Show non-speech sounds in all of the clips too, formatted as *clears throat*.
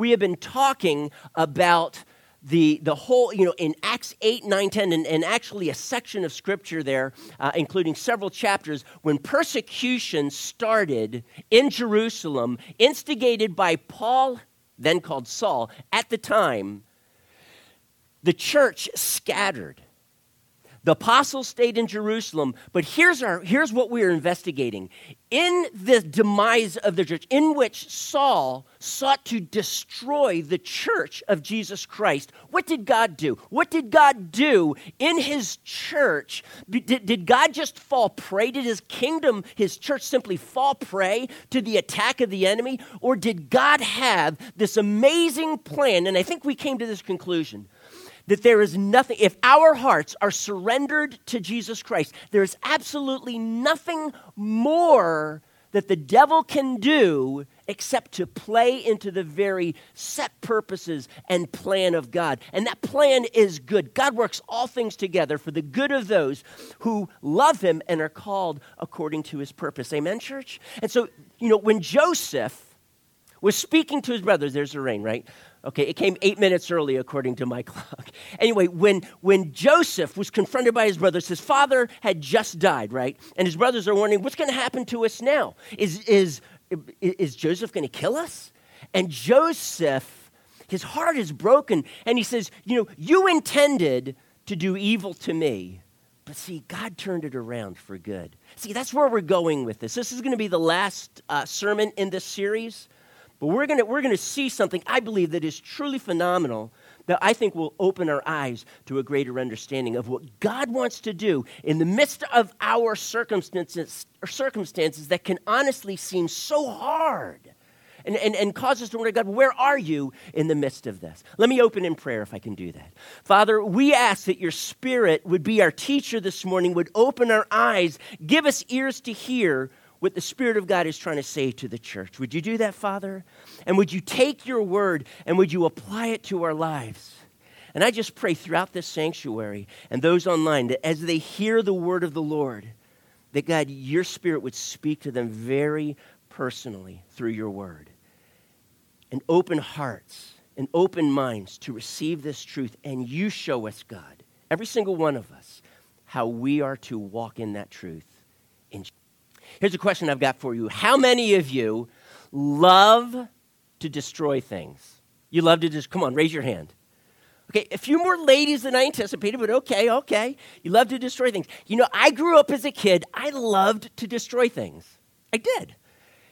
we have been talking about the, the whole, you know, in Acts 8, 9, 10, and, and actually a section of scripture there, uh, including several chapters, when persecution started in Jerusalem, instigated by Paul, then called Saul, at the time, the church scattered. The apostles stayed in Jerusalem, but here's, our, here's what we are investigating. In the demise of the church, in which Saul sought to destroy the church of Jesus Christ, what did God do? What did God do in his church? Did, did God just fall prey? Did his kingdom, his church, simply fall prey to the attack of the enemy? Or did God have this amazing plan? And I think we came to this conclusion that there is nothing, if our hearts are surrendered to Jesus Christ, there is absolutely nothing more that the devil can do except to play into the very set purposes and plan of God. And that plan is good. God works all things together for the good of those who love him and are called according to his purpose. Amen, church? And so, you know, when Joseph was speaking to his brothers, there's the rain, right? Okay, it came eight minutes early according to my *laughs* clock. Anyway, when, when Joseph was confronted by his brothers, his father had just died, right? And his brothers are wondering, what's going to happen to us now? Is, is, is Joseph going to kill us? And Joseph, his heart is broken, and he says, You know, you intended to do evil to me, but see, God turned it around for good. See, that's where we're going with this. This is going to be the last uh, sermon in this series. But we're going we're going to see something I believe that is truly phenomenal that I think will open our eyes to a greater understanding of what God wants to do in the midst of our circumstances, circumstances that can honestly seem so hard and, and, and cause us to wonder, God, where are you in the midst of this? Let me open in prayer if I can do that. Father, we ask that your spirit would be our teacher this morning, would open our eyes, give us ears to hear what the Spirit of God is trying to say to the church. Would you do that, Father? And would you take your word and would you apply it to our lives? And I just pray throughout this sanctuary and those online that as they hear the word of the Lord, that God, your Spirit would speak to them very personally through your word. And open hearts and open minds to receive this truth. And you show us, God, every single one of us, how we are to walk in that truth. In Here's a question I've got for you How many of you love to destroy things? You love to just, come on, raise your hand. Okay, a few more ladies than I anticipated, but okay, okay. You love to destroy things. You know, I grew up as a kid, I loved to destroy things. I did.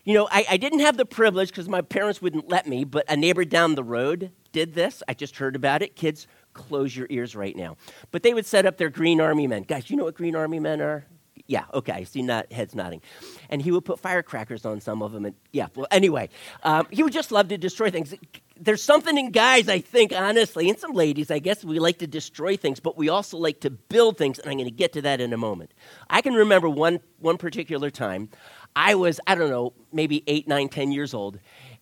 You know, I, I didn't have the privilege because my parents wouldn't let me, but a neighbor down the road did this. I just heard about it. Kids, close your ears right now. But they would set up their Green Army men. Guys, you know what Green Army men are? Yeah, okay, I see not, heads nodding. And he would put firecrackers on some of them. And yeah, well, anyway, um, he would just love to destroy things. There's something in guys, I think, honestly, and some ladies, I guess, we like to destroy things, but we also like to build things, and I'm going to get to that in a moment. I can remember one, one particular time. I was, I don't know, maybe eight, nine, ten years old,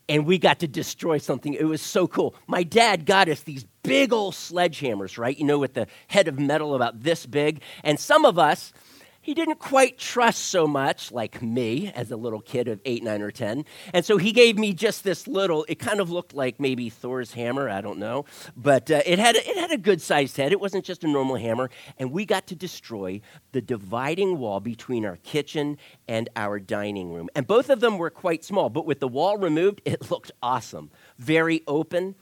and we got to destroy something. It was so cool. My dad got us these big old sledgehammers, right? You know, with the head of metal about this big. And some of us, he didn't quite trust so much, like me as a little kid of eight, nine, or 10. And so he gave me just this little, it kind of looked like maybe Thor's hammer, I don't know. But uh, it, had a, it had a good sized head. It wasn't just a normal hammer. And we got to destroy the dividing wall between our kitchen and our dining room. And both of them were quite small, but with the wall removed, it *laughs* looked awesome. Very open.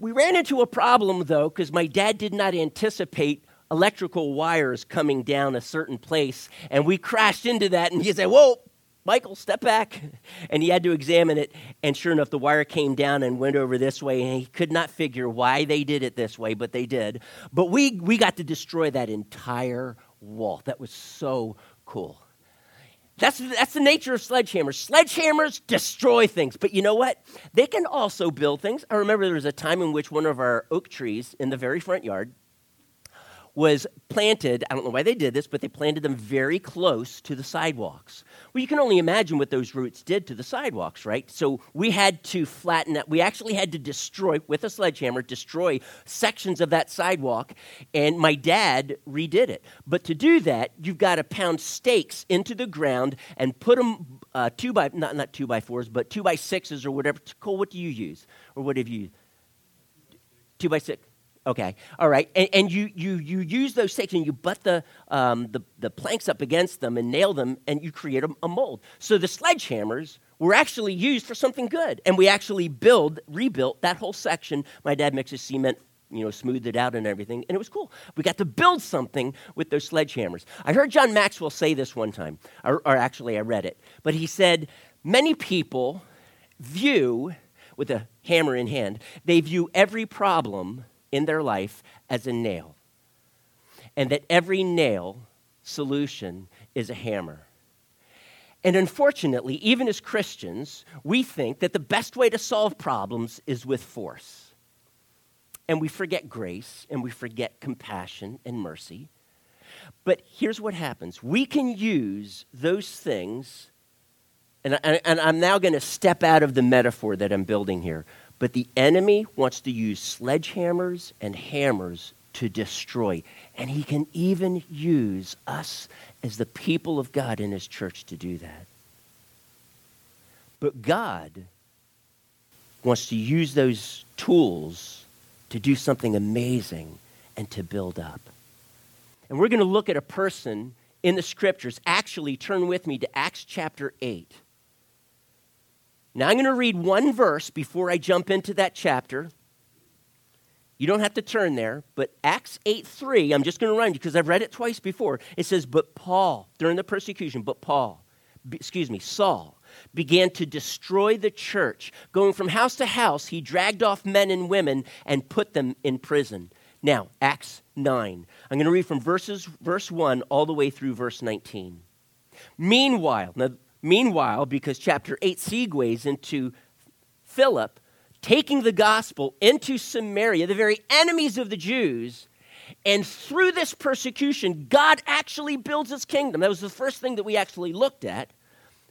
We ran into a problem, though, because my dad did not anticipate electrical wires coming down a certain place, and we crashed into that, and he said, Whoa, Michael, step back. *laughs* And he had to examine it, and sure enough, the wire came down and went over this way, and he could not figure why they did it this way, but they did. But we, we got to destroy that entire wall. That was so cool. That's, that's the nature of sledgehammers. Sledgehammers destroy things, but you know what? They can also build things. I remember there was a time in which one of our oak trees in the very front yard was planted, I don't know why they did this, but they planted them very close to the sidewalks. Well, you can only imagine what those roots did to the sidewalks, right? So we had to flatten that. We actually had to destroy, with a sledgehammer, destroy sections of that sidewalk, and my dad redid it. But to do that, you've got to pound stakes into the ground and put them uh, two by, not, not two by fours, but two by sixes or whatever. Cole, what do you use? Or what have you Two by six. Okay, all right. And, and, you, you, you use those stakes and you butt the, um, the, the planks up against them and nail them, and you create a, a, mold. So the sledgehammers were actually used for something good. And we actually build, rebuilt that whole section. My dad mixes cement, you know, smoothed it out and everything, and it was cool. We got to build something with those sledgehammers. I heard John Maxwell say this one time, or, or actually, I read it. But he said, Many people view, with a hammer in hand, they view every problem in their life as a nail. And that every nail solution is a hammer. And unfortunately, even as Christians, we think that the best way to solve problems is with force. And we forget grace and we forget compassion and mercy. But here's what happens we can use those things, and, I, and I'm now going to step out of the metaphor that I'm building here. But the enemy wants to use sledgehammers and hammers to destroy. And he can even use us as the people of God in his church to do that. But God wants to use those tools to do something amazing and to build up. And we're going to look at a person in the scriptures. Actually, turn with me to Acts chapter 8. Now, I'm going to read one verse before I jump into that chapter. You don't have to turn there, but Acts 8 3, I'm just going to remind you because I've read it twice before. It says, But Paul, during the persecution, but Paul, excuse me, Saul, began to destroy the church. Going from house to house, he dragged off men and women and put them in prison. Now, Acts 9. I'm going to read from verses, verse 1 all the way through verse 19. Meanwhile, now Meanwhile, because chapter 8 segues into Philip taking the gospel into Samaria, the very enemies of the Jews, and through this persecution, God actually builds his kingdom. That was the first thing that we actually looked at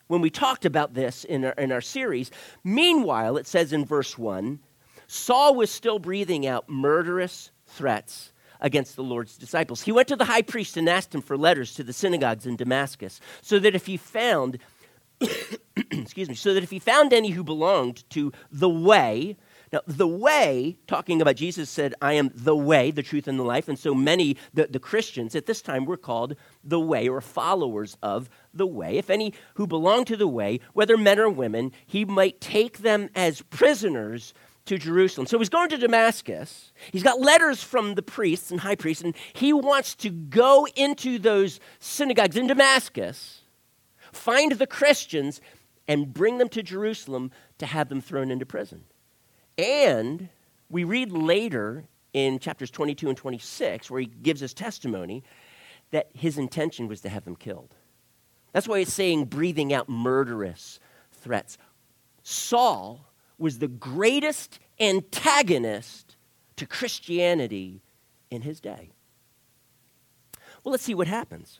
when we talked about this in our, in our series. Meanwhile, it says in verse 1 Saul was still breathing out murderous threats against the Lord's disciples. He went to the high priest and asked him for letters to the synagogues in Damascus, so that if he found *coughs* excuse me, so that if he found any who belonged to the way, now the way, talking about Jesus said, I am the way, the truth, and the life. And so many, the, the Christians at this time were called the way or followers of the way. If any who belonged to the way, whether men or women, he might take them as prisoners to Jerusalem. So he's going to Damascus. He's got letters from the priests and high priests, and he wants to go into those synagogues in Damascus find the Christians and bring them to Jerusalem to have them thrown into prison. And we read later in chapters 22 and 26, where he gives his testimony, that his intention was to have them killed. That's why he's saying breathing out murderous threats. Saul was the greatest antagonist to Christianity in his day. Well, let's see what happens.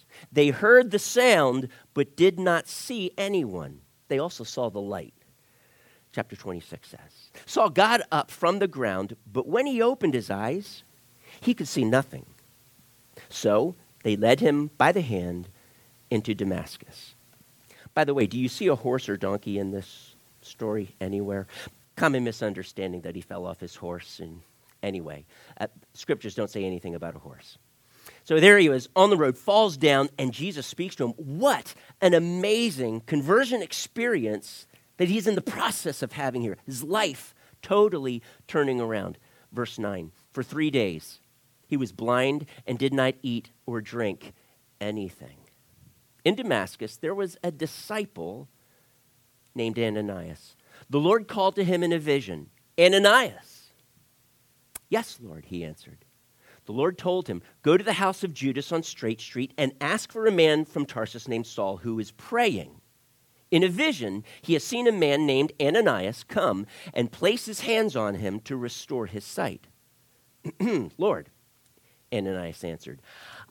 They heard the sound, but did not see anyone. They also saw the light. Chapter 26 says Saul God up from the ground, but when he opened his eyes, he could see nothing. So they led him by the hand into Damascus. By the way, do you see a horse or donkey in this story anywhere? Common misunderstanding that he fell off his horse. And anyway, uh, scriptures don't say anything about a horse. So there he was on the road, falls down, and Jesus speaks to him. What an amazing conversion experience that he's in the process of having here. His life totally turning around. Verse 9 For three days he was blind and did not eat or drink anything. In Damascus, there was a disciple named Ananias. The Lord called to him in a vision Ananias. Yes, Lord, he answered. The Lord told him, Go to the house of Judas on Straight Street and ask for a man from Tarsus named Saul who is praying. In a vision, he has seen a man named Ananias come and place his hands on him to restore his sight. *clears throat* Lord, Ananias answered,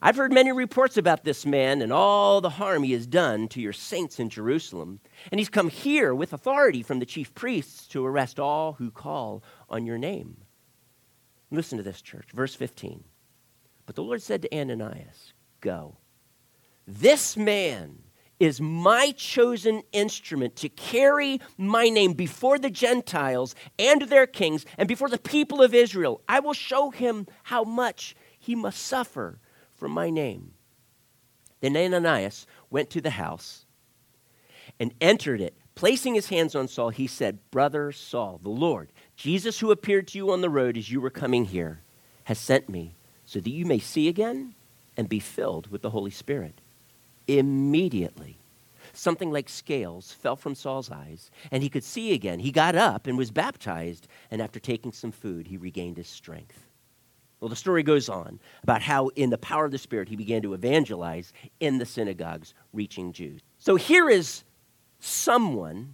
I've heard many reports about this man and all the harm he has done to your saints in Jerusalem. And he's come here with authority from the chief priests to arrest all who call on your name. Listen to this, church. Verse 15. But the Lord said to Ananias, Go. This man is my chosen instrument to carry my name before the Gentiles and their kings and before the people of Israel. I will show him how much he must suffer for my name. Then Ananias went to the house and entered it. Placing his hands on Saul, he said, Brother Saul, the Lord, Jesus who appeared to you on the road as you were coming here, has sent me so that you may see again and be filled with the Holy Spirit. Immediately, something like scales fell from Saul's eyes, and he could see again. He got up and was baptized, and after taking some food, he regained his strength. Well, the story goes on about how, in the power of the Spirit, he began to evangelize in the synagogues, reaching Jews. So here is someone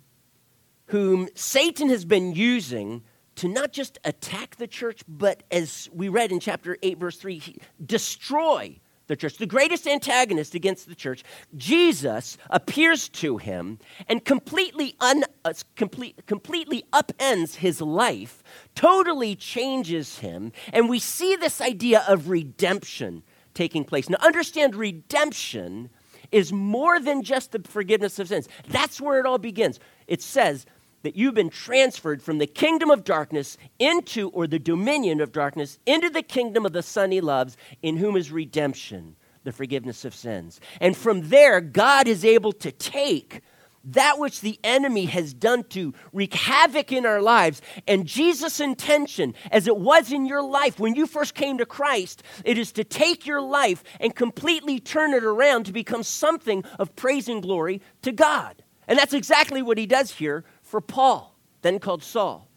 whom Satan has been using to not just attack the church, but as we read in chapter 8, verse 3, destroy the church, the greatest antagonist against the church, Jesus appears to him and completely, un, uh, complete, completely upends his life, totally changes him. And we see this idea of redemption taking place. Now, understand redemption is more than just the forgiveness of sins. That's where it all begins. It says, that you've been transferred from the kingdom of darkness into, or the dominion of darkness, into the kingdom of the Son he loves, in whom is redemption, the forgiveness of sins. And from there, God is able to take that which the enemy has done to wreak havoc in our lives. And Jesus' intention, as it was in your life when you first came to Christ, it is to take your life and completely turn it around to become something of praise and glory to God. And that's exactly what he does here for Paul, then called Saul.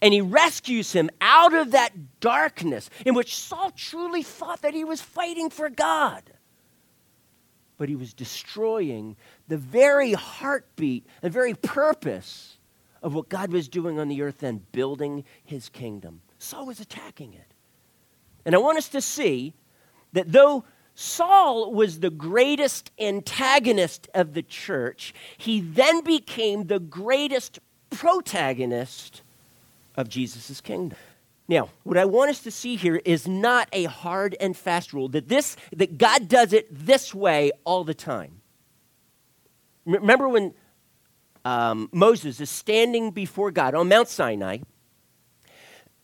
And he rescues him out of that darkness in which Saul truly thought that he was fighting for God. But he was destroying the very heartbeat, the very purpose of what God was doing on the earth then, building his kingdom. Saul was attacking it. And I want us to see that though Saul was the greatest antagonist of the church. He then became the greatest protagonist of Jesus' kingdom. Now, what I want us to see here is not a hard and fast rule that this that God does it this way all the time. Remember when um, Moses is standing before God on Mount Sinai.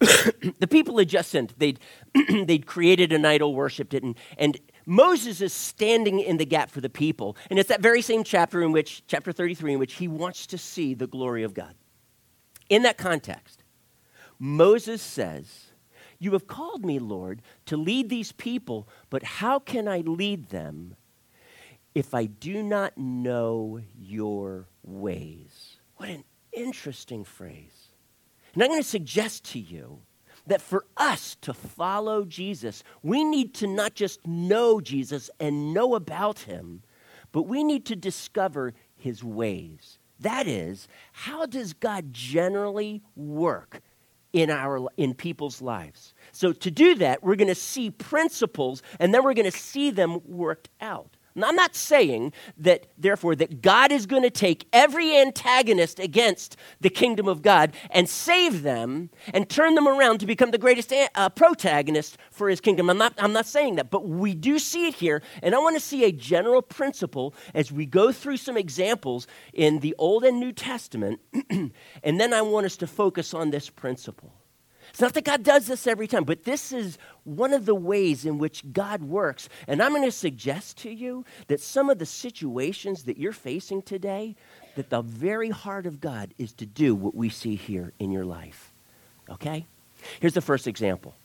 *coughs* the people had just sinned. They'd, *coughs* they'd created an idol, worshipped it, and, and Moses is standing in the gap for the people. And it's that very same chapter in which, chapter 33, in which he wants to see the glory of God. In that context, Moses says, You have called me, Lord, to lead these people, but how can I lead them if I do not know your ways? What an interesting phrase. And I'm going to suggest to you that for us to follow Jesus, we need to not just know Jesus and know about him, but we need to discover his ways. That is, how does God generally work in our in people's lives? So to do that, we're going to see principles and then we're going to see them worked out. Now, I'm not saying that, therefore, that God is going to take every antagonist against the kingdom of God and save them and turn them around to become the greatest uh, protagonist for his kingdom. I'm not, I'm not saying that, but we do see it here, and I want to see a general principle as we go through some examples in the Old and New Testament, *clears throat* and then I want us to focus on this principle. It's not that God does this every time, but this is one of the ways in which God works. And I'm going to suggest to you that some of the situations that you're facing today, that the very heart of God is to do what we see here in your life. Okay? Here's the first example.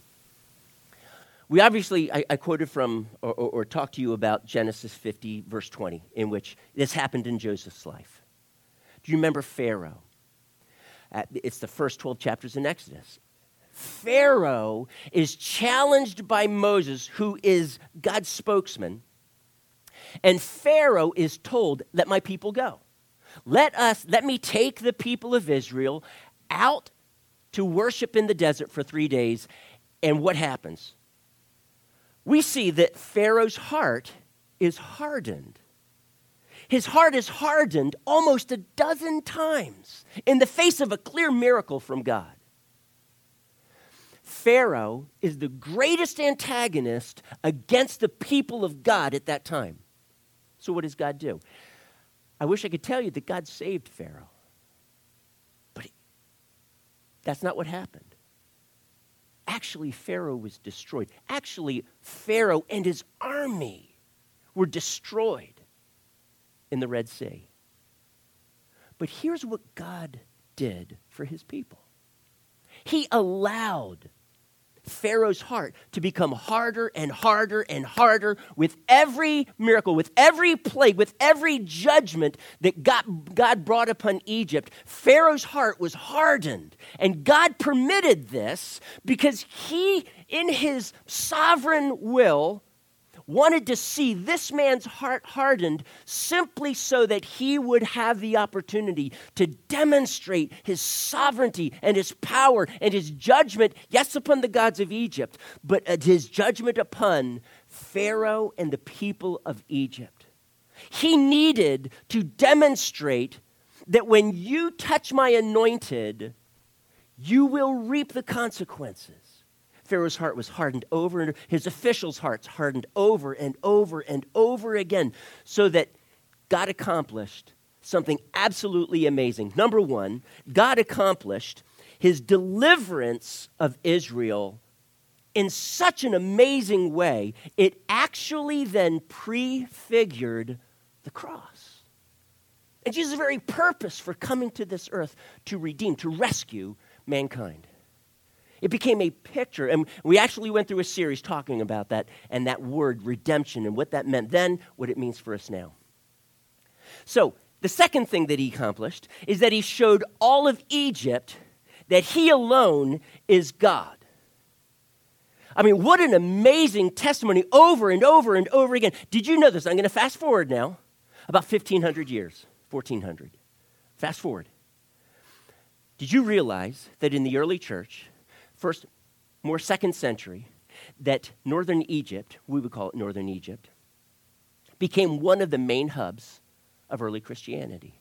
We obviously, I, I quoted from or, or, or talked to you about Genesis 50, verse 20, in which this happened in Joseph's life. Do you remember Pharaoh? it's the first 12 chapters in Exodus. Pharaoh is challenged by Moses, who is God's spokesman, and Pharaoh is told, Let my people go. Let us, let me take the people of Israel out to worship in the desert for three days. And what happens? We see that Pharaoh's heart is hardened. His heart is hardened almost a dozen times in the face of a clear miracle from God. Pharaoh is the greatest antagonist against the people of God at that time. So, what does God do? I wish I could tell you that God saved Pharaoh, but that's not what happened. Actually, Pharaoh was destroyed. Actually, Pharaoh and his army were destroyed in the Red Sea. But here's what God did for his people He allowed Pharaoh's heart to become harder and harder and harder with every miracle, with every plague, with every judgment that God, God brought upon Egypt. Pharaoh's heart was hardened. And God permitted this because he, in his sovereign will, wanted to see this man's heart hardened simply so that he would have the opportunity to demonstrate his sovereignty and his power and his judgment, yes, upon the gods of Egypt, but uh, his judgment upon Pharaoh and the people of Egypt. He needed to demonstrate that when you touch my anointed, you will reap the consequences. Pharaoh's heart was hardened over and his officials' hearts hardened over and over and over again, so that God accomplished something absolutely amazing. Number one, God accomplished his deliverance of Israel in such an amazing way, it actually then prefigured the cross. And Jesus' very purpose for coming to this earth to redeem, to rescue mankind. It became a picture. And we actually went through a series talking about that and that word redemption and what that meant then, what it means for us now. So, the second thing that he accomplished is that he showed all of Egypt that he alone is God. I mean, what an amazing testimony over and over and over again. Did you know this? I'm going to fast forward now about 1,500 years, 1,400. Fast forward. Did you realize that in the early church, first, more second century, that northern Egypt, we would call it northern Egypt, became one of the main hubs of early Christianity.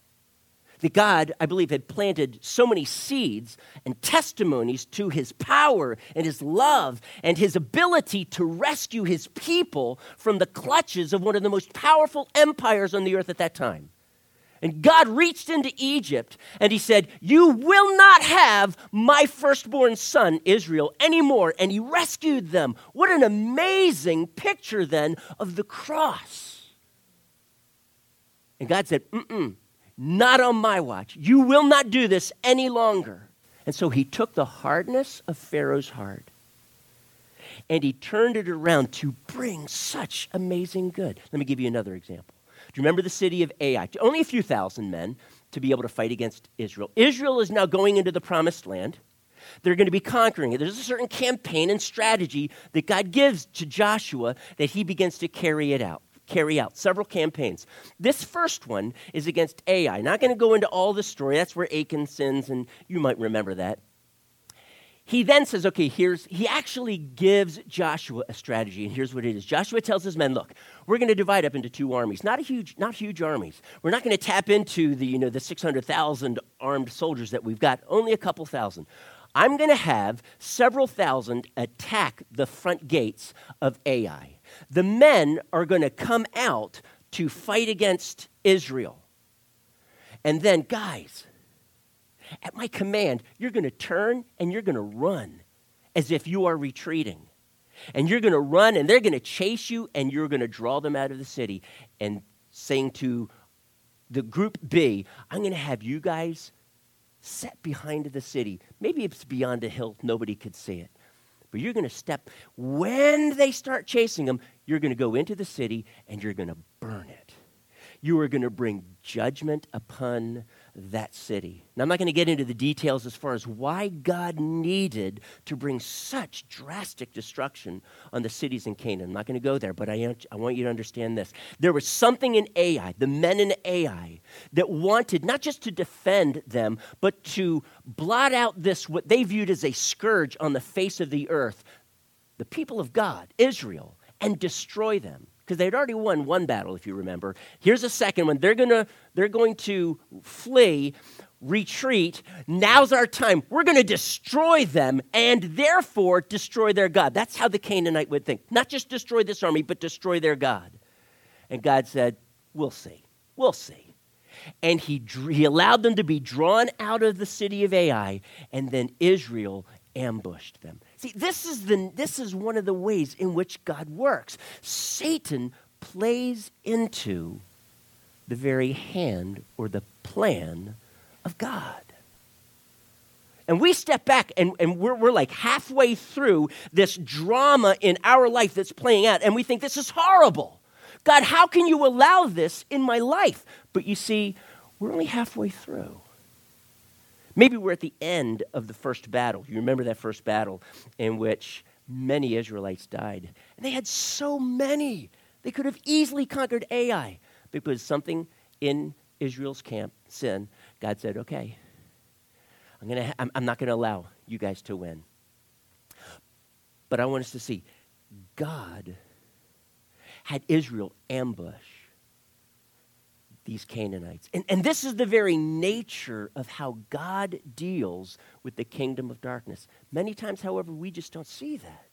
That God, I believe, had planted so many seeds and testimonies to his power and his love and his ability to rescue his people from the clutches of one of the most powerful empires on the earth at that time. And God reached into Egypt and he said, You will not have my firstborn son, Israel, anymore. And he rescued them. What an amazing picture then of the cross. And God said, Mm-mm, not on my watch. You will not do this any longer. And so he took the hardness of Pharaoh's heart and he turned it around to bring such amazing good. Let me give you another example. You remember the city of Ai? Only a few thousand men to be able to fight against Israel. Israel is now going into the promised land. They're going to be conquering it. There's a certain campaign and strategy that God gives to Joshua that he begins to carry it out carry out several campaigns. This first one is against Ai. Not going to go into all the story. That's where Achan sins, and you might remember that he then says, okay, here's, he actually gives Joshua a strategy, and here's what it is. Joshua tells his men, look, we're going to divide up into two armies, not a huge, not huge armies. We're not going to tap into the, you know, the 600,000 armed soldiers that we've got, only a couple thousand. I'm going to have several thousand attack the front gates of Ai. The men are going to come out to fight against Israel. And then, guys, at my command, you're going to turn and you're going to run as if you are retreating. And you're going to run and they're going to chase you and you're going to draw them out of the city and saying to the group B, I'm going to have you guys set behind the city. Maybe it's beyond a hill, nobody could see it. But you're going to step, when they start chasing them, you're going to go into the city and you're going to burn it. You are going to bring judgment upon that city. Now, I'm not going to get into the details as far as why God needed to bring such drastic destruction on the cities in Canaan. I'm not going to go there, but I, I want you to understand this. There was something in Ai, the men in Ai, that wanted not just to defend them, but to blot out this, what they viewed as a scourge on the face of the earth, the people of God, Israel, and destroy them because they'd already won one battle, if you remember. Here's a second one. They're, gonna, they're going to flee, retreat. Now's our time. We're going to destroy them and therefore destroy their God. That's how the Canaanite would think. Not just destroy this army, but destroy their God. And God said, We'll see. We'll see. And he, he allowed them to be drawn out of the city of Ai, and then Israel ambushed them. See, this is, the, this is one of the ways in which God works. Satan plays into the very hand or the plan of God. And we step back and, and we're, we're like halfway through this drama in our life that's playing out, and we think this is horrible. God, how can you allow this in my life? But you see, we're only halfway through. Maybe we're at the end of the first battle. You remember that first battle in which many Israelites died. And they had so many. They could have easily conquered Ai because something in Israel's camp, sin, God said, okay, I'm, gonna, I'm, I'm not going to allow you guys to win. But I want us to see God had Israel ambush these Canaanites. And, and this is the very nature of how God deals with the kingdom of darkness. Many times, however, we just don't see that.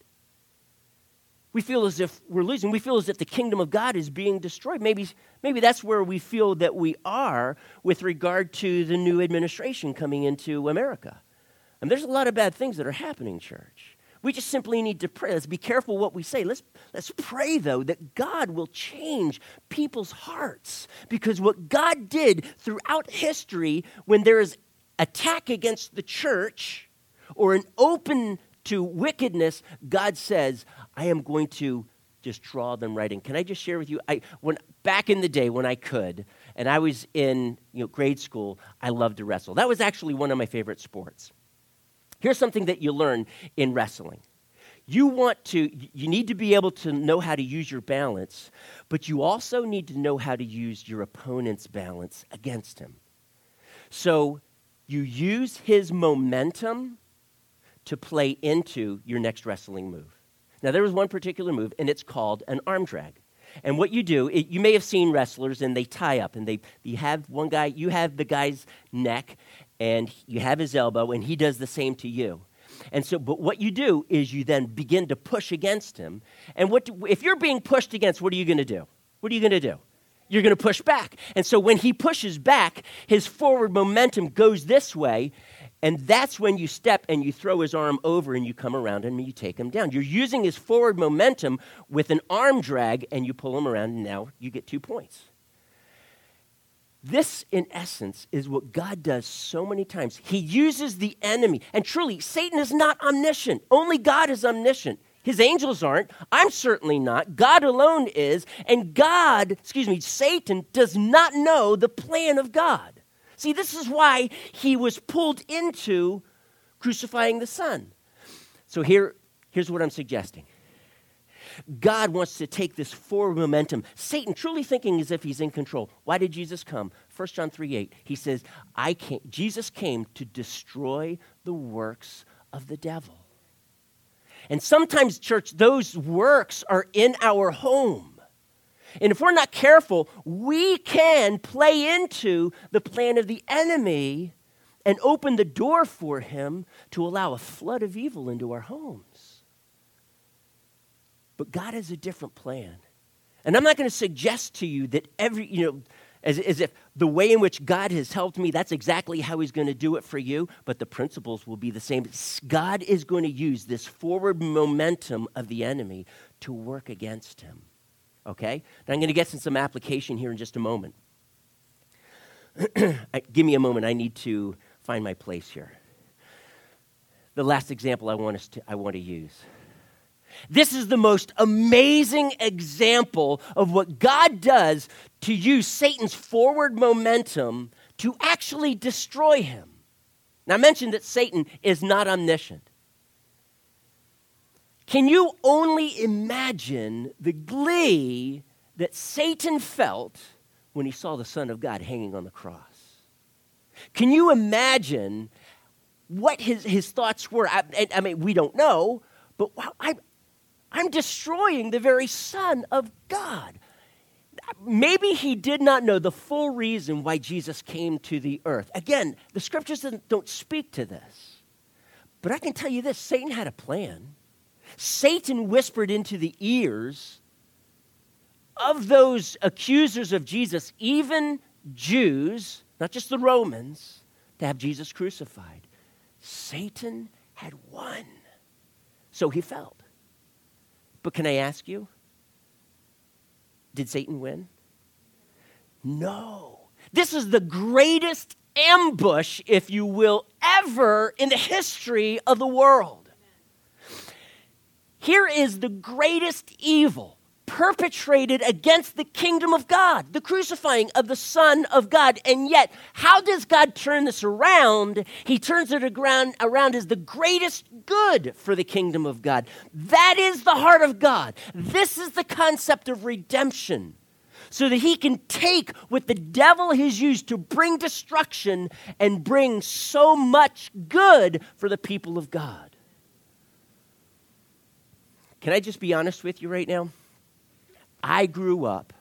We feel as if we're losing. We feel as if the kingdom of God is being destroyed. Maybe, maybe that's where we feel that we are with regard to the new administration coming into America. And there's a lot of bad things that are happening, church. We just simply need to pray. Let's be careful what we say. Let's, let's pray, though, that God will change people's hearts. Because what God did throughout history, when there is attack against the church or an open to wickedness, God says, I am going to just draw them right in. Can I just share with you? I, when, back in the day when I could, and I was in you know, grade school, I loved to wrestle. That was actually one of my favorite sports. Here's something that you learn in wrestling. You want to, you need to be able to know how to use your balance, but you also need to know how to use your opponent's balance against him. So you use his momentum to play into your next wrestling move. Now, there was one particular move, and it's called an arm drag. And what you do, it, you may have seen wrestlers and they tie up and they you have one guy, you have the guy's neck and you have his elbow and he does the same to you. And so, but what you do is you then begin to push against him. And what do, if you're being pushed against, what are you going to do? What are you going to do? You're going to push back. And so when he pushes back, his forward momentum goes this way, and that's when you step and you throw his arm over and you come around and you take him down. You're using his forward momentum with an arm drag and you pull him around, and now you get two points. This, in essence, is what God does so many times. He uses the enemy. And truly, Satan is not omniscient, only God is omniscient. His angels aren't. I'm certainly not. God alone is. And God, excuse me, Satan does not know the plan of God. See, this is why he was pulled into crucifying the Son. So here, here's what I'm suggesting. God wants to take this forward momentum. Satan truly thinking as if he's in control. Why did Jesus come? 1 John 3 8. He says, I came, Jesus came to destroy the works of the devil. And sometimes, church, those works are in our home. And if we're not careful, we can play into the plan of the enemy and open the door for him to allow a flood of evil into our homes. But God has a different plan. And I'm not going to suggest to you that every, you know, as, as if the way in which God has helped me, that's exactly how He's going to do it for you, but the principles will be the same. God is going to use this forward momentum of the enemy to work against him okay? Now I'm going to get to some application here in just a moment. *clears throat* Give me a moment. I need to find my place here. the last example I want, us to, I want to use. This is the most amazing example of what God does to use Satan's forward momentum to actually destroy him. Now, I mentioned that Satan is not omniscient. Can you only imagine the glee that Satan felt when he saw the Son of God hanging on the cross? Can you imagine what his, his thoughts were? I, I mean, we don't know, but I, I'm destroying the very Son of God. Maybe he did not know the full reason why Jesus came to the earth. Again, the scriptures don't speak to this. But I can tell you this Satan had a plan. Satan whispered into the ears of those accusers of Jesus, even Jews, not just the Romans, to have Jesus crucified. Satan had won. So he felt. But can I ask you, did Satan win? No. This is the greatest ambush, if you will, ever in the history of the world. Here is the greatest evil perpetrated against the kingdom of God, the crucifying of the Son of God. And yet, how does God turn this around? He turns it around, around as the greatest good for the kingdom of God. That is the heart of God. This is the concept of redemption. So that he can take what the devil has used to bring destruction and bring so much good for the people of God. Can I just be honest with you right now? I grew up,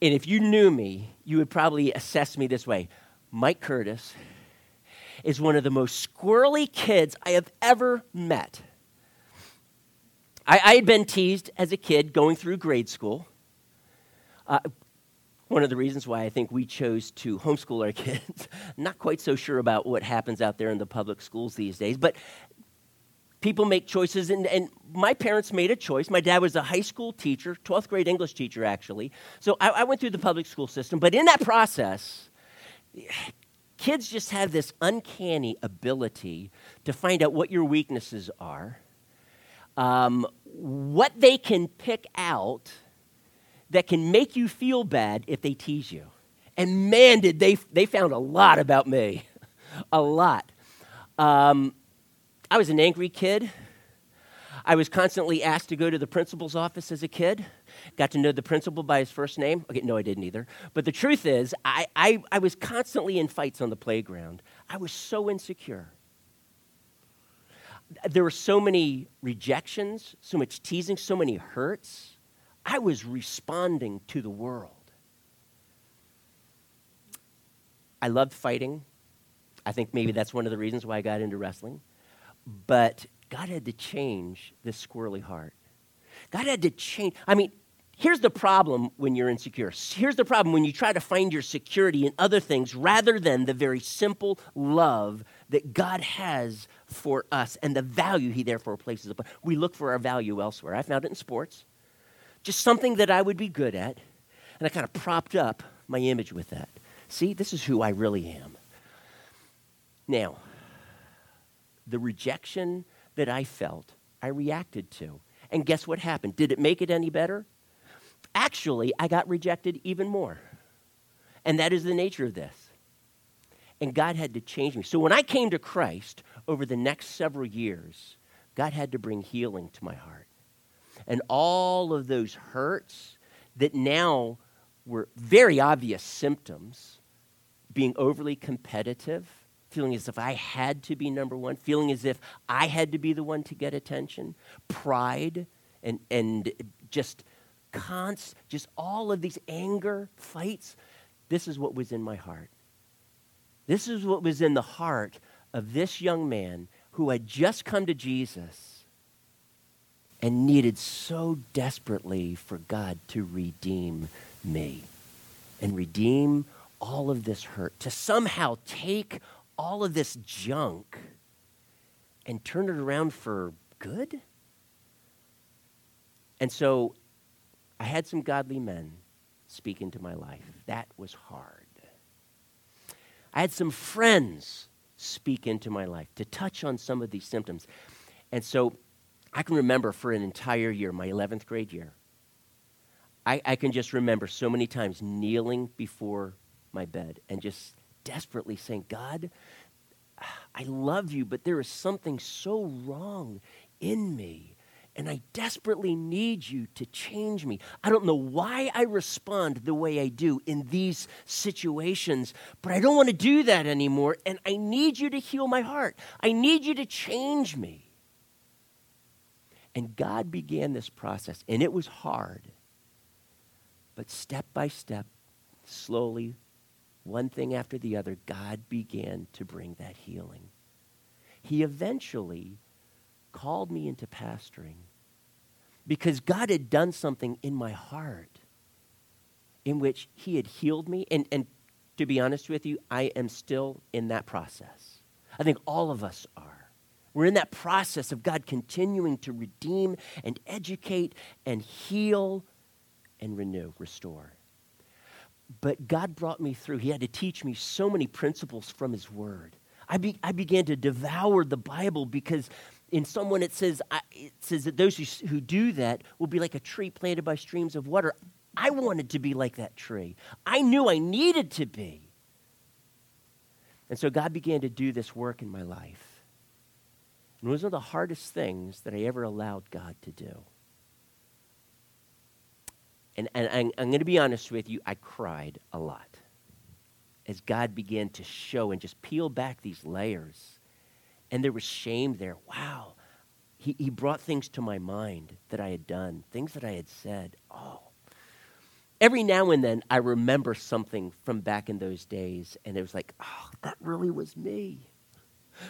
and if you knew me, you would probably assess me this way Mike Curtis is one of the most squirrely kids I have ever met. I, I had been teased as a kid going through grade school. Uh, one of the reasons why I think we chose to homeschool our *laughs* kids. Not quite so sure about what happens out there in the public schools these days, but people make choices, and, and my parents made a choice. My dad was a high school teacher, 12th grade English teacher, actually. So I, I went through the public school system. But in that process, kids just have this uncanny ability to find out what your weaknesses are, um, what they can pick out that can make you feel bad if they tease you. And man, did they, they found a lot about me. *laughs* a lot. Um, I was an angry kid. I was constantly asked to go to the principal's office as a kid. Got to know the principal by his first name. Okay, no, I didn't either. But the truth is, I, I, I was constantly in fights on the playground. I was so insecure. There were so many rejections, so much teasing, so many hurts. I was responding to the world. I loved fighting. I think maybe that's one of the reasons why I got into wrestling. But God had to change this squirrely heart. God had to change. I mean, here's the problem when you're insecure. Here's the problem when you try to find your security in other things rather than the very simple love that God has for us and the value He therefore places upon. We look for our value elsewhere. I found it in sports, just something that I would be good at, and I kind of propped up my image with that. See, this is who I really am. Now, the rejection that I felt, I reacted to. And guess what happened? Did it make it any better? Actually, I got rejected even more. And that is the nature of this. And God had to change me. So when I came to Christ over the next several years, God had to bring healing to my heart. And all of those hurts that now were very obvious symptoms, being overly competitive, feeling as if I had to be number one, feeling as if I had to be the one to get attention, pride, and, and just const, just all of these anger fights. This is what was in my heart. This is what was in the heart of this young man who had just come to Jesus and needed so desperately for God to redeem me and redeem all of this hurt, to somehow take all of this junk and turn it around for good? And so I had some godly men speak into my life. That was hard. I had some friends speak into my life, to touch on some of these symptoms. And so I can remember for an entire year, my 11th grade year, I, I can just remember so many times kneeling before my bed and just desperately saying, God, I love you, but there is something so wrong in me. And I desperately need you to change me. I don't know why I respond the way I do in these situations, but I don't want to do that anymore. And I need you to heal my heart. I need you to change me. And God began this process, and it was hard. But step by step, slowly, one thing after the other, God began to bring that healing. He eventually called me into pastoring because God had done something in my heart in which He had healed me. And, and to be honest with you, I am still in that process. I think all of us are. We're in that process of God continuing to redeem and educate and heal and renew, restore. But God brought me through. He had to teach me so many principles from His Word. I, be, I began to devour the Bible because in Psalm 1 it says, I, it says that those who, who do that will be like a tree planted by streams of water. I wanted to be like that tree. I knew I needed to be. And so God began to do this work in my life. And it was one of the hardest things that I ever allowed God to do. And, and I'm, I'm going to be honest with you, I cried a lot as God began to show and just peel back these layers. And there was shame there. Wow. He, he brought things to my mind that I had done, things that I had said. Oh. Every now and then, I remember something from back in those days, and it was like, oh, that really was me.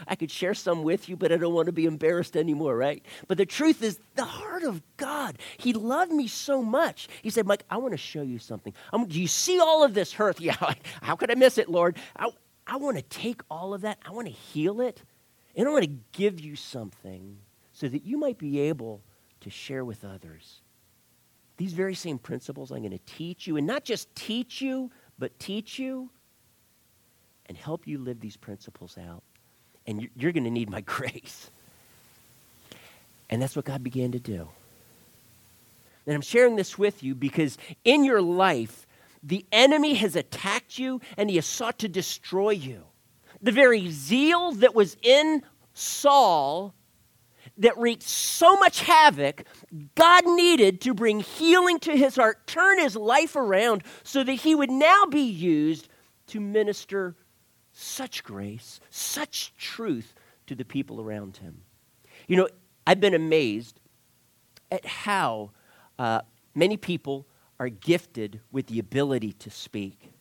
I could share some with you, but I don't want to be embarrassed anymore, right? But the truth is, the heart of God, He loved me so much. He said, Mike, I want to show you something. Um, do you see all of this hurt? *laughs* Yeah, how could I miss it, Lord? I, I want to take all of that, I want to heal it, and I want to give you something so that you might be able to share with others. These very same principles I'm going to teach you, and not just teach you, but teach you and help you live these principles out and you're going to need my *laughs* grace. And that's what God began to do. And I'm sharing this with you because in your life, the enemy has attacked you and he has sought to destroy you. The very zeal that was in Saul that wreaked so much havoc, God needed to bring healing to his heart, turn his life around so that he would now be used to minister such grace, such truth to the people around him. You know, I've been amazed at how uh, many people are gifted with the ability to speak.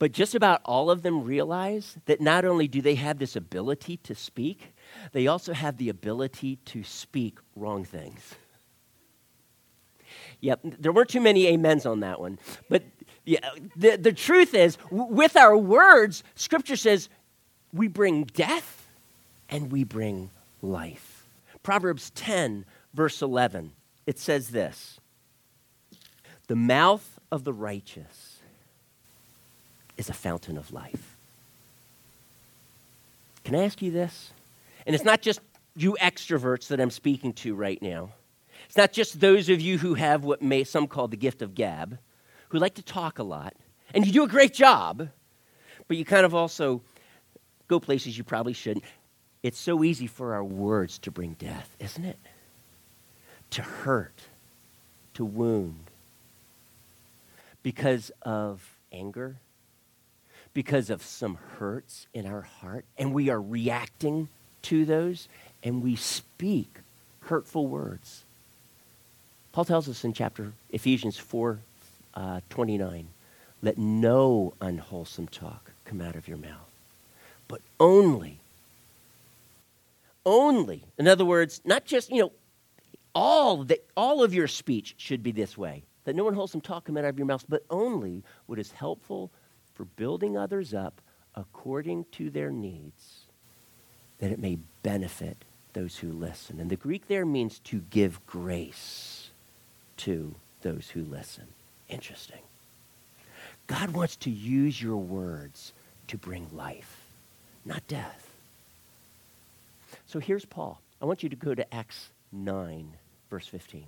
But just about all of them realize that not only do they have this ability to speak, they also have the ability to speak wrong things. Yep, there weren't too many amens on that one. But yeah, the, the truth is, with our words, Scripture says we bring death and we bring life. Proverbs 10, verse 11, it says this The mouth of the righteous is a fountain of life. Can I ask you this? And it's not just you extroverts that I'm speaking to right now. It's not just those of you who have what may some call the gift of gab, who like to talk a lot, and you do a great job, but you kind of also go places you probably shouldn't. It's so easy for our words to bring death, isn't it? To hurt, to wound. Because of anger, because of some hurts in our heart, and we are reacting to those, and we speak hurtful words. Paul tells us in chapter Ephesians 4 uh, 29 let no unwholesome talk come out of your mouth, but only, only, in other words, not just, you know, all, the, all of your speech should be this way that no unwholesome talk come out of your mouth, but only what is helpful for building others up according to their needs, that it may benefit those who listen. And the Greek there means to give grace to those who listen. Interesting. God wants to use your words to bring life, not death. So here's Paul. I want you to go to Acts 9, verse 15.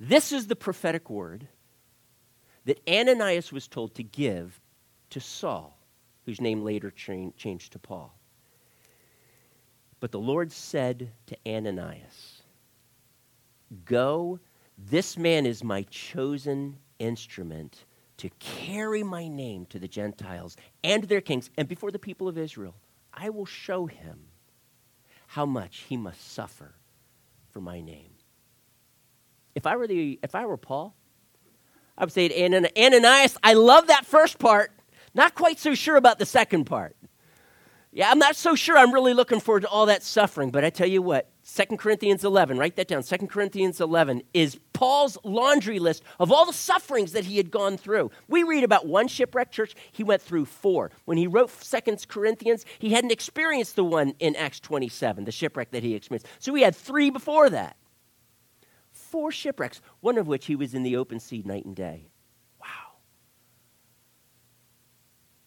This is the prophetic word that Ananias was told to give to Saul, whose name later changed to Paul. But the Lord said to Ananias, Go, this man is my chosen instrument to carry my name to the Gentiles and their kings and before the people of Israel. I will show him how much he must suffer for my name. If I were, the, if I were Paul, I would say to Ananias, I love that first part. Not quite so sure about the second part. Yeah, I'm not so sure I'm really looking forward to all that suffering, but I tell you what, 2 Corinthians 11, write that down. 2 Corinthians 11 is Paul's laundry list of all the sufferings that he had gone through. We read about one shipwreck church, he went through four. When he wrote 2 Corinthians, he hadn't experienced the one in Acts 27, the shipwreck that he experienced. So he had three before that. Four shipwrecks, one of which he was in the open sea night and day. Wow.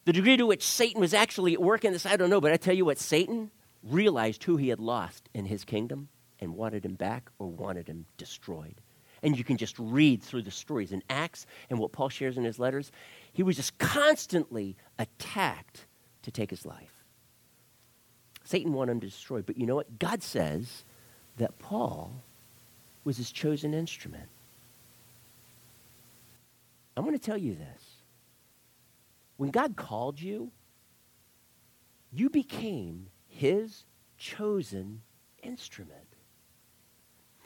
The degree to which Satan was actually at work in this, I don't know, but I tell you what, Satan realized who he had lost in his kingdom and wanted him back or wanted him destroyed. And you can just read through the stories in Acts and what Paul shares in his letters. He was just constantly attacked to take his life. Satan wanted him to destroy. But you know what? God says that Paul was his chosen instrument. I'm going to tell you this. When God called you, you became his chosen instrument.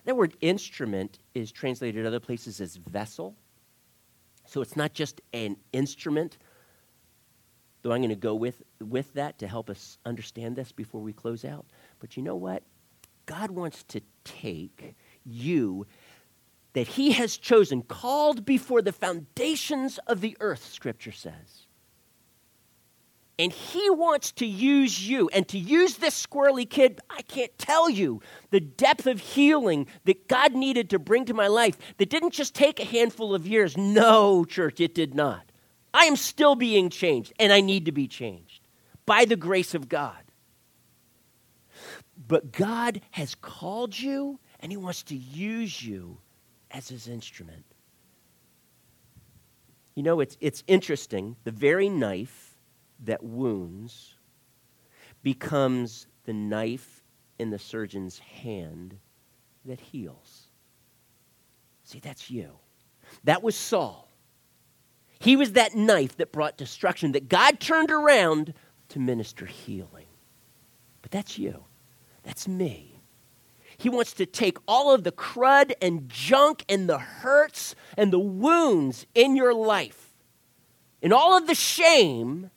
That word instrument is translated other places as vessel. So it's not just an instrument, though I'm going to go with, with that to help us understand this before we close out. But you know what? God wants to take you that he has chosen, called before the foundations of the earth, Scripture says. And he wants to use you. And to use this squirrely kid, I can't tell you the depth of healing that God needed to bring to my life that didn't just take a handful of years. No, church, it did not. I am still being changed, and I need to be changed by the grace of God. But God has called you, and he wants to use you as his instrument. You know, it's, it's interesting. The very knife that wounds becomes the knife in the surgeon's hand that heals. See, that's you. That was Saul. He was that knife that brought destruction that God turned around to minister healing. But that's you. That's me. He wants to take all of the crud and junk and the hurts and the wounds in your life and all of the shame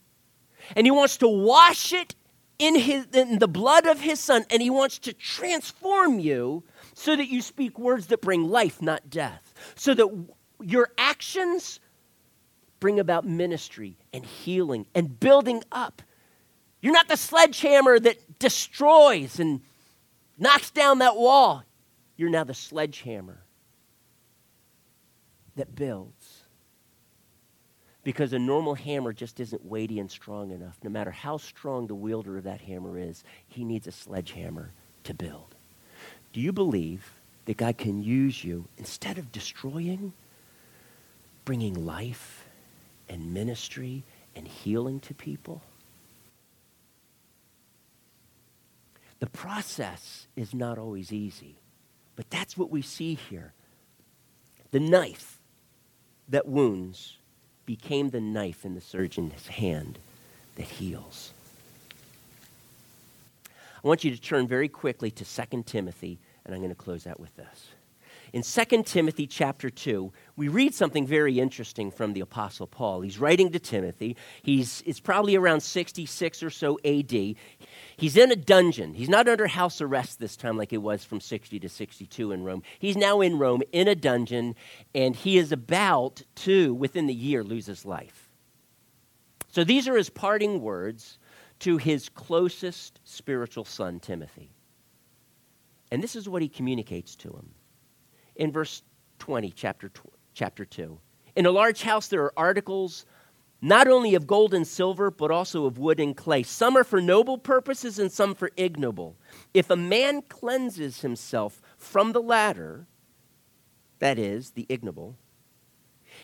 and he wants to wash it in, his, in the blood of his son, and he wants to transform you so that you speak words that bring life, not death. So that your actions bring about ministry and healing and building up. You're not the sledgehammer that destroys and knocks down that wall. You're now the sledgehammer that builds because a normal hammer just isn't weighty and strong enough. No matter how strong the wielder of that hammer is, he needs a sledgehammer to build. Do you believe that God can use you instead of destroying, bringing life and ministry and healing to people? The process is not always easy, but that's what we see here. The knife that wounds became the knife in the surgeon's hand that heals. I want you to turn very quickly to 2 Timothy, and I'm going to close out with this. In 2 Timothy chapter 2, we read something very interesting from the Apostle Paul. He's writing to Timothy. He's, it's probably around 66 or so AD. He's in a dungeon. He's not under house arrest this time like it was from 60 to 62 in Rome. He's now in Rome in a dungeon, and he is about to, within the year, lose his life. So these are his parting words to his closest spiritual son, Timothy. And this is what he communicates to him. In verse 20, chapter, chapter 2. In a large house, there are articles not only of gold and silver, but also of wood and clay. Some are for noble purposes and some for ignoble. If a man cleanses himself from the latter, that is, the ignoble,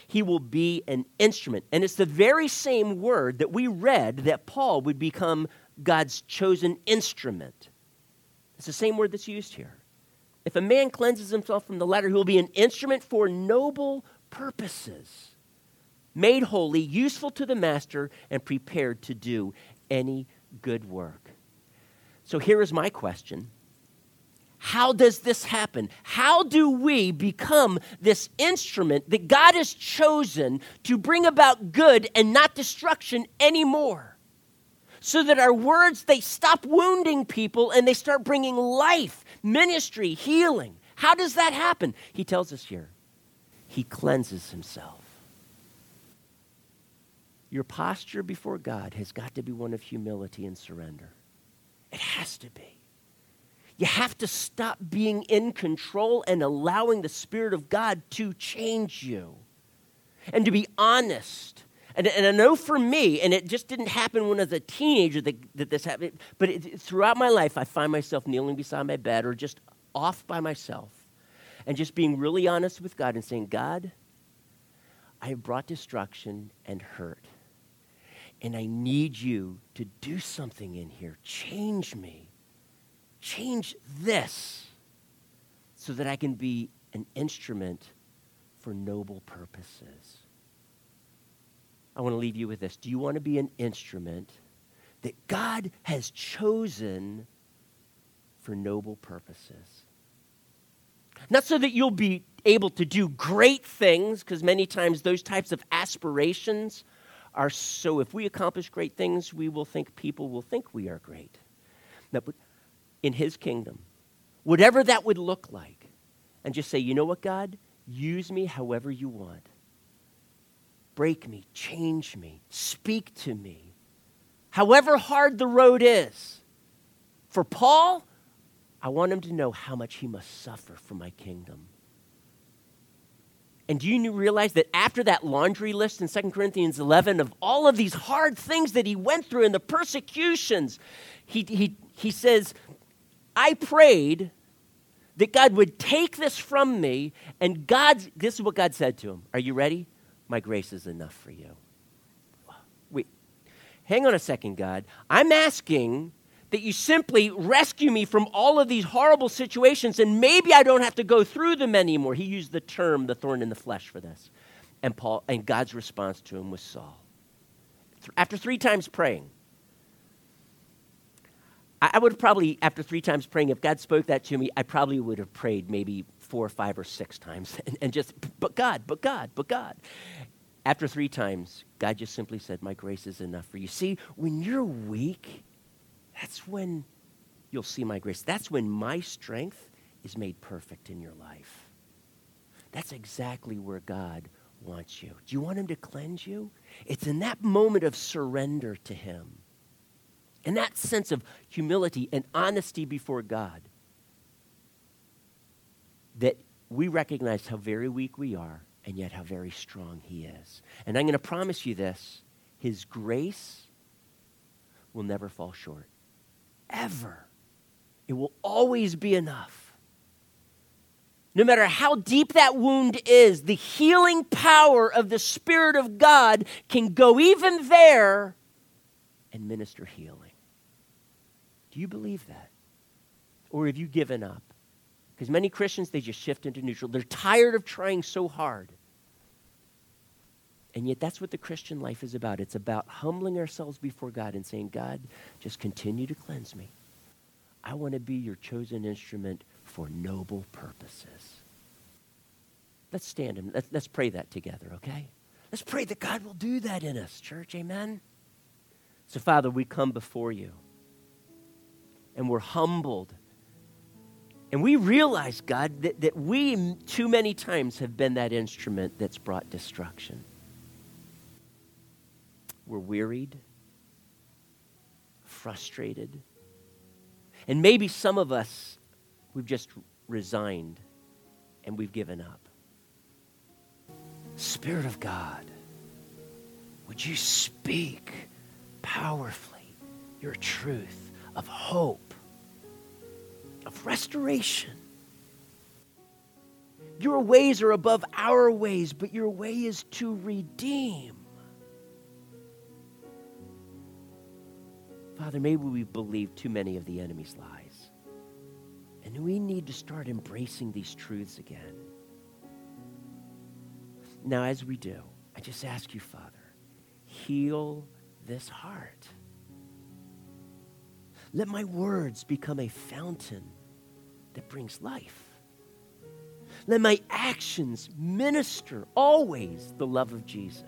he will be an instrument. And it's the very same word that we read that Paul would become God's chosen instrument. It's the same word that's used here. If a man cleanses himself from the latter, he will be an instrument for noble purposes made holy, useful to the master, and prepared to do any good work. So here is my question How does this happen? How do we become this instrument that God has chosen to bring about good and not destruction anymore? So that our words they stop wounding people and they start bringing life, ministry, healing. How does that happen? He tells us here. He cleanses himself. Your posture before God has got to be one of humility and surrender. It has to be. You have to stop being in control and allowing the Spirit of God to change you. And to be honest. And, and I know for me, and it just didn't happen when I was a teenager that, that this happened, but it, throughout my life, I find myself kneeling beside my bed or just off by myself and just being really honest with God and saying, God, I have brought destruction and hurt. And I need you to do something in here. Change me. Change this so that I can be an instrument for noble purposes. I want to leave you with this. Do you want to be an instrument that God has chosen for noble purposes? Not so that you'll be able to do great things, because many times those types of aspirations are so if we accomplish great things, we will think people will think we are great. Now, but in his kingdom, whatever that would look like, and just say, you know what, God? Use me however you want. Break me, change me, speak to me. However hard the road is. For Paul, I want him to know how much he must suffer for my kingdom. And do you realize that after that laundry list in 2 Corinthians 11 of all of these hard things that he went through and the persecutions, he, he, he says, I prayed that God would take this from me, and God's, this is what God said to him. Are you ready? My grace is enough for you. Wait, hang on a second, God. I'm asking that you simply rescue me from all of these horrible situations and maybe I don't have to go through them anymore. He used the term the thorn in the flesh for this. And Paul and God's response to him was Saul. After three times praying, I would have probably, after three times praying, if God spoke that to me, I probably would have prayed maybe four, or five, or six times *laughs* and, and just, but God, but God, but God. After three times, God just simply said, My grace is enough for you. See, when you're weak, that's when you'll see my grace. That's when my strength is made perfect in your life. That's exactly where God wants you. Do you want Him to cleanse you? It's in that moment of surrender to Him, in that sense of humility and honesty before God, that we recognize how very weak we are and yet how very strong He is. And I'm going to promise you this His grace will never fall short ever. It will always be enough. No matter how deep that wound is, the healing power of the Spirit of God can go even there and minister healing. Do you believe that? Or have you given up? Because many Christians, they just shift into neutral. They're tired of trying so hard. And yet, that's what the Christian life is about. It's about humbling ourselves before God and saying, God, just continue to cleanse me. I want to be your chosen instrument for noble purposes. Let's stand and let's, let's pray that together, okay? Let's pray that God will do that in us, church. Amen? So, Father, we come before you and we're humbled. And we realize, God, that, that we too many times have been that instrument that's brought destruction. We're wearied, frustrated. And maybe some of us, we've just resigned and we've given up. Spirit of God, would you speak powerfully your truth of hope, of restoration? Your ways are above our ways, but your way is to redeem. Father, maybe we believe too many of the enemy's lies. And we need to start embracing these truths again. Now, as we do, I just ask you, Father, heal this heart. Let my words become a fountain that brings life. Let my actions minister always the love of Jesus.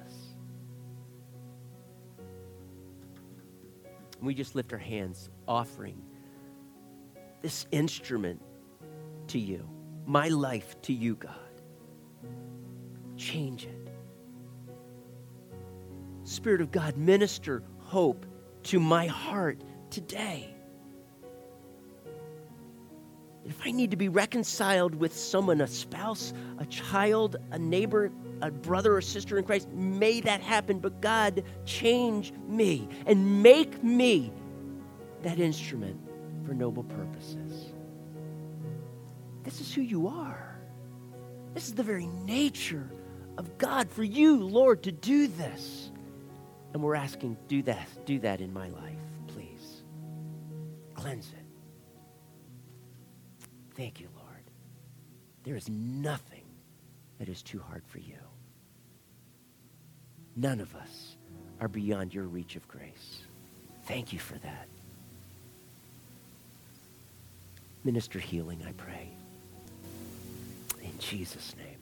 we just lift our hands, offering this instrument to you, my life to you, God. Change it. Spirit of God, minister hope to my heart today. If I need to be reconciled with someone, a spouse, a child, a neighbor, a brother or sister in Christ, may that happen. But God, change me and make me that instrument for noble purposes. This is who you are. This is the very nature of God for you, Lord, to do this. And we're asking, do that, do that in my life, please. Cleanse it. Thank you, Lord. There is nothing that is too hard for you. None of us are beyond your reach of grace. Thank you for that. Minister healing, I pray. In Jesus' name.